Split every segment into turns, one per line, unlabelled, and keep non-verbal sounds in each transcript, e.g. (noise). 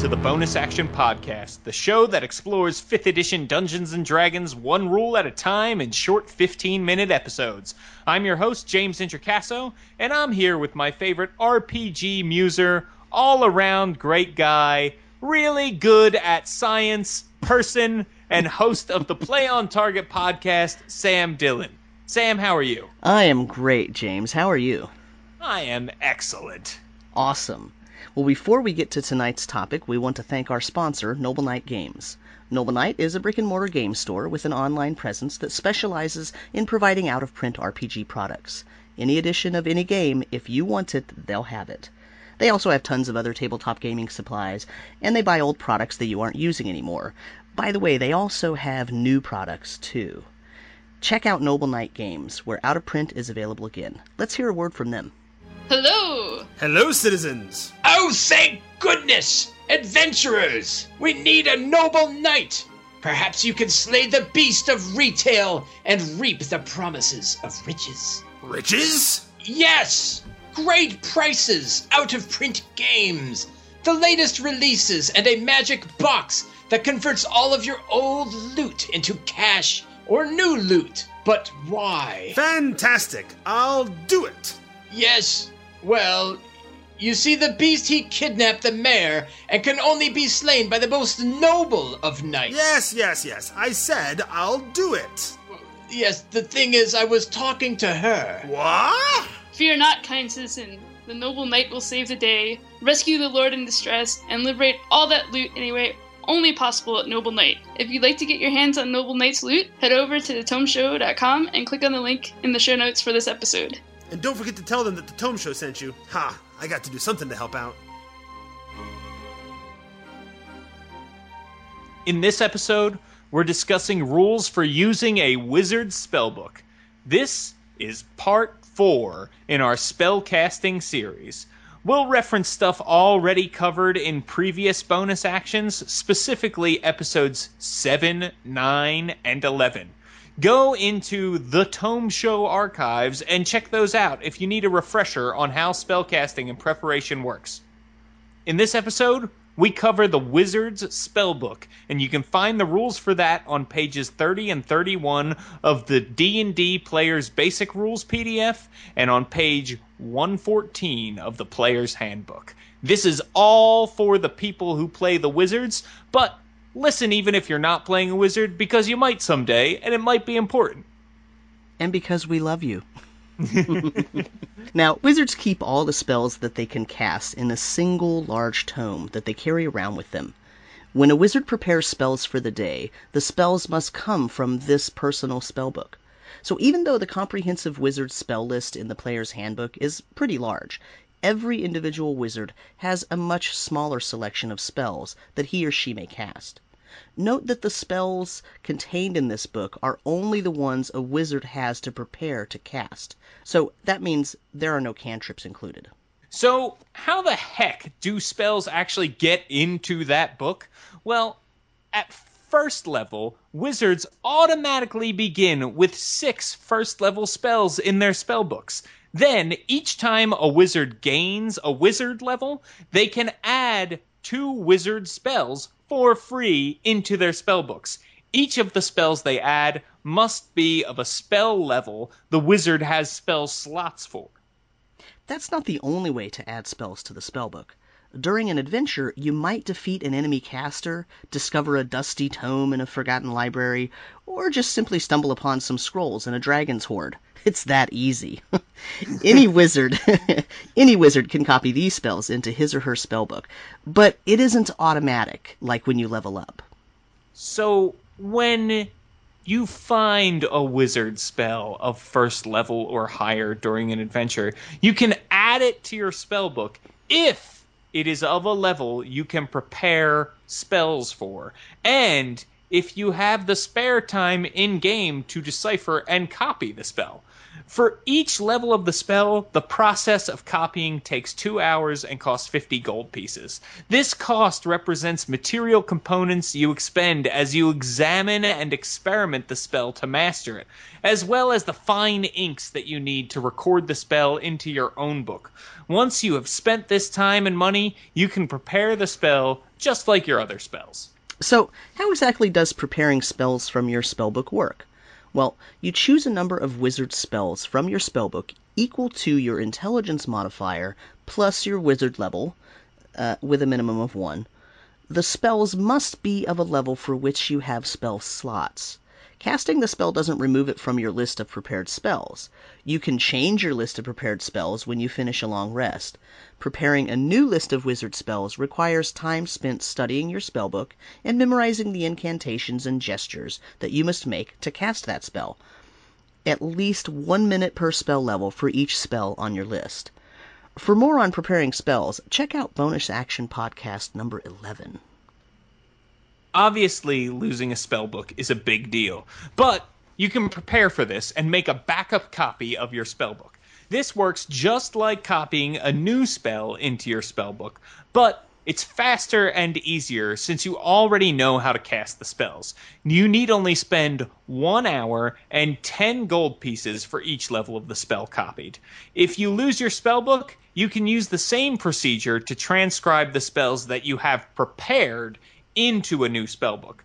to the Bonus Action Podcast, the show that explores 5th edition Dungeons and Dragons one rule at a time in short 15 minute episodes. I'm your host, James Introcaso, and I'm here with my favorite RPG muser, all around great guy, really good at science, person, and host of the Play on Target podcast, Sam Dillon. Sam, how are you?
I am great, James. How are you?
I am excellent.
Awesome. Well, before we get to tonight's topic, we want to thank our sponsor, Noble Knight Games. Noble Knight is a brick and mortar game store with an online presence that specializes in providing out of print RPG products. Any edition of any game, if you want it, they'll have it. They also have tons of other tabletop gaming supplies, and they buy old products that you aren't using anymore. By the way, they also have new products too. Check out Noble Knight Games, where out of print is available again. Let's hear a word from them.
Hello!
Hello, citizens!
Oh, thank goodness! Adventurers! We need a noble knight! Perhaps you can slay the beast of retail and reap the promises of riches.
Riches?
Yes! Great prices, out of print games, the latest releases, and a magic box that converts all of your old loot into cash or new loot. But why?
Fantastic! I'll do it!
Yes, well, you see, the beast he kidnapped the mayor and can only be slain by the most noble of knights.
Yes, yes, yes. I said I'll do it.
Yes, the thing is, I was talking to her.
What?
Fear not, kind citizen. The noble knight will save the day, rescue the lord in distress, and liberate all that loot anyway only possible at Noble Knight. If you'd like to get your hands on Noble Knight's loot, head over to thetomeshow.com and click on the link in the show notes for this episode.
And don't forget to tell them that the Tome Show sent you. Ha! I got to do something to help out.
In this episode, we're discussing rules for using a wizard spellbook. This is part 4 in our spellcasting series. We'll reference stuff already covered in previous bonus actions, specifically episodes 7, 9, and 11. Go into the Tome Show archives and check those out if you need a refresher on how spellcasting and preparation works. In this episode, we cover the Wizard's Spellbook, and you can find the rules for that on pages 30 and 31 of the D&D Player's Basic Rules PDF and on page 114 of the Player's Handbook. This is all for the people who play the Wizards, but listen even if you're not playing a wizard because you might someday and it might be important.
And because we love you. (laughs) now, wizards keep all the spells that they can cast in a single large tome that they carry around with them. When a wizard prepares spells for the day, the spells must come from this personal spellbook. So even though the comprehensive wizard spell list in the player's handbook is pretty large, every individual wizard has a much smaller selection of spells that he or she may cast. Note that the spells contained in this book are only the ones a wizard has to prepare to cast. So that means there are no cantrips included.
So, how the heck do spells actually get into that book? Well, at first level, wizards automatically begin with six first level spells in their spell books. Then, each time a wizard gains a wizard level, they can add two wizard spells for free into their spell books. Each of the spells they add must be of a spell level the wizard has spell slots for.
That's not the only way to add spells to the spellbook. During an adventure, you might defeat an enemy caster, discover a dusty tome in a forgotten library, or just simply stumble upon some scrolls in a dragon's hoard. It's that easy. (laughs) any (laughs) wizard (laughs) any wizard can copy these spells into his or her spellbook, but it isn't automatic like when you level up.
So when you find a wizard spell of first level or higher during an adventure, you can add it to your spellbook if it is of a level you can prepare spells for. And if you have the spare time in game to decipher and copy the spell. For each level of the spell, the process of copying takes two hours and costs 50 gold pieces. This cost represents material components you expend as you examine and experiment the spell to master it, as well as the fine inks that you need to record the spell into your own book. Once you have spent this time and money, you can prepare the spell just like your other spells.
So, how exactly does preparing spells from your spellbook work? Well, you choose a number of wizard spells from your spellbook equal to your intelligence modifier plus your wizard level, uh, with a minimum of one. The spells must be of a level for which you have spell slots. Casting the spell doesn't remove it from your list of prepared spells. You can change your list of prepared spells when you finish a long rest. Preparing a new list of wizard spells requires time spent studying your spellbook and memorizing the incantations and gestures that you must make to cast that spell. At least one minute per spell level for each spell on your list. For more on preparing spells, check out Bonus Action Podcast number 11.
Obviously, losing a spellbook is a big deal, but you can prepare for this and make a backup copy of your spellbook. This works just like copying a new spell into your spellbook, but it's faster and easier since you already know how to cast the spells. You need only spend one hour and 10 gold pieces for each level of the spell copied. If you lose your spellbook, you can use the same procedure to transcribe the spells that you have prepared into a new spellbook.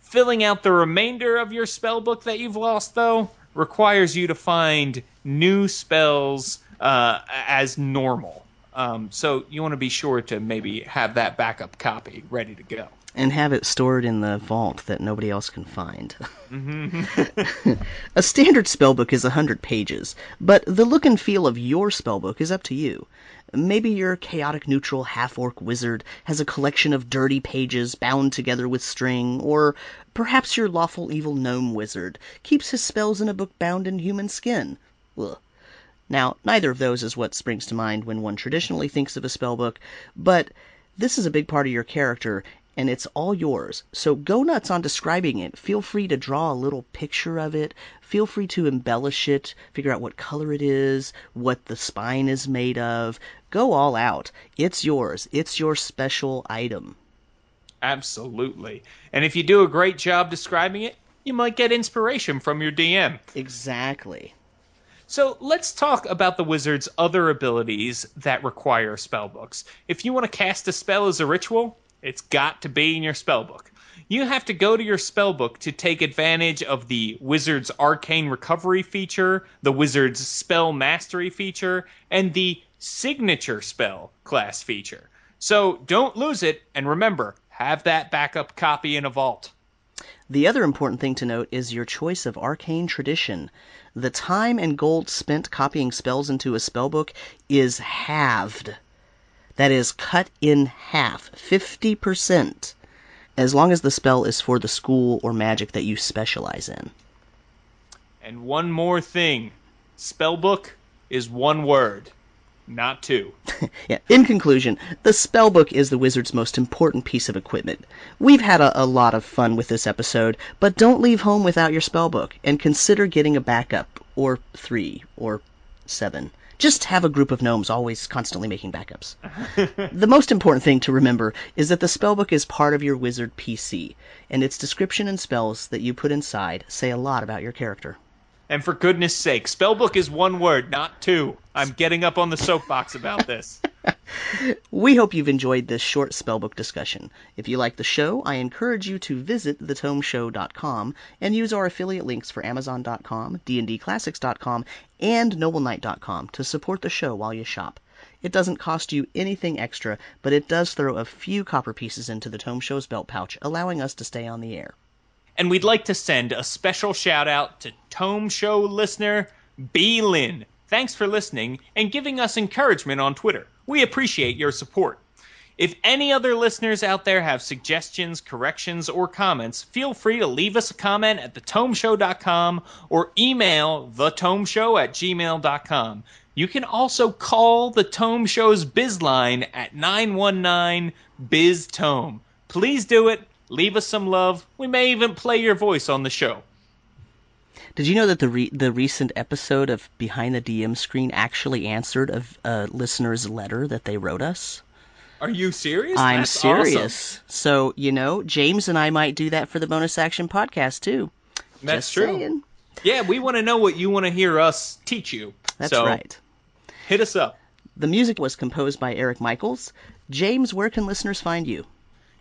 Filling out the remainder of your spellbook that you've lost, though, requires you to find new spells uh, as normal. Um, so you want to be sure to maybe have that backup copy ready to go.
And have it stored in the vault that nobody else can find. (laughs) a standard spellbook is 100 pages, but the look and feel of your spellbook is up to you. Maybe your chaotic neutral half orc wizard has a collection of dirty pages bound together with string, or perhaps your lawful evil gnome wizard keeps his spells in a book bound in human skin. Ugh. Now, neither of those is what springs to mind when one traditionally thinks of a spellbook, but this is a big part of your character, and it's all yours. So go nuts on describing it. Feel free to draw a little picture of it. Feel free to embellish it, figure out what color it is, what the spine is made of. Go all out. It's yours. It's your special item.
Absolutely. And if you do a great job describing it, you might get inspiration from your DM.
Exactly.
So let's talk about the wizard's other abilities that require spellbooks. If you want to cast a spell as a ritual, it's got to be in your spellbook. You have to go to your spellbook to take advantage of the wizard's arcane recovery feature, the wizard's spell mastery feature, and the signature spell class feature. So don't lose it, and remember, have that backup copy in a vault.
The other important thing to note is your choice of arcane tradition. The time and gold spent copying spells into a spellbook is halved. That is cut in half, 50%, as long as the spell is for the school or magic that you specialize in.
And one more thing spellbook is one word, not two. (laughs)
yeah. In conclusion, the spellbook is the wizard's most important piece of equipment. We've had a, a, lot of fun with this episode, but don't leave home without your spellbook, and consider getting a backup, or three, or seven. Just have a group of gnomes always constantly making backups. (laughs) the most important thing to remember is that the spellbook is part of your wizard PC, and its description and spells that you put inside say a lot about your character.
And for goodness sake, spellbook is one word, not two. I'm getting up on the soapbox about this. (laughs)
we hope you've enjoyed this short spellbook discussion. If you like the show, I encourage you to visit thetomeshow.com and use our affiliate links for amazon.com, dndclassics.com, and nobleknight.com to support the show while you shop. It doesn't cost you anything extra, but it does throw a few copper pieces into the Tome Show's belt pouch, allowing us to stay on the air.
And we'd like to send a special shout out to Tome Show listener B. Lin. Thanks for listening and giving us encouragement on Twitter. We appreciate your support. If any other listeners out there have suggestions, corrections, or comments, feel free to leave us a comment at thetomeshow.com or email thetomeshow at gmail.com. You can also call the Tome Show's biz line at 919 biz tome. Please do it leave us some love. We may even play your voice on the show.
Did you know that the re- the recent episode of Behind the DM Screen actually answered a, a listener's letter that they wrote us?
Are you serious?
I'm
That's
serious.
awesome.
So you know, James and I might do that for the bonus action podcast too.
That's
Just
true.
saying.
Yeah, we want to know what you want to hear us teach you.
That's
so
right.
Hit us up.
The music was composed by Eric Michaels. James, where can listeners find you?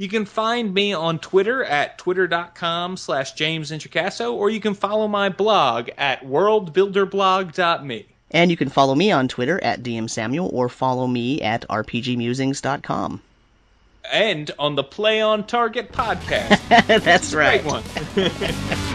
You can find me on Twitter at twitter.com slash James Introcaso, or you can follow my blog at worldbuilderblog.me.
And you can follow me on Twitter at DM Samuel or follow me at rpgmusings.com.
And on the Play on Target podcast. (laughs)
That's right.
Great one. (laughs)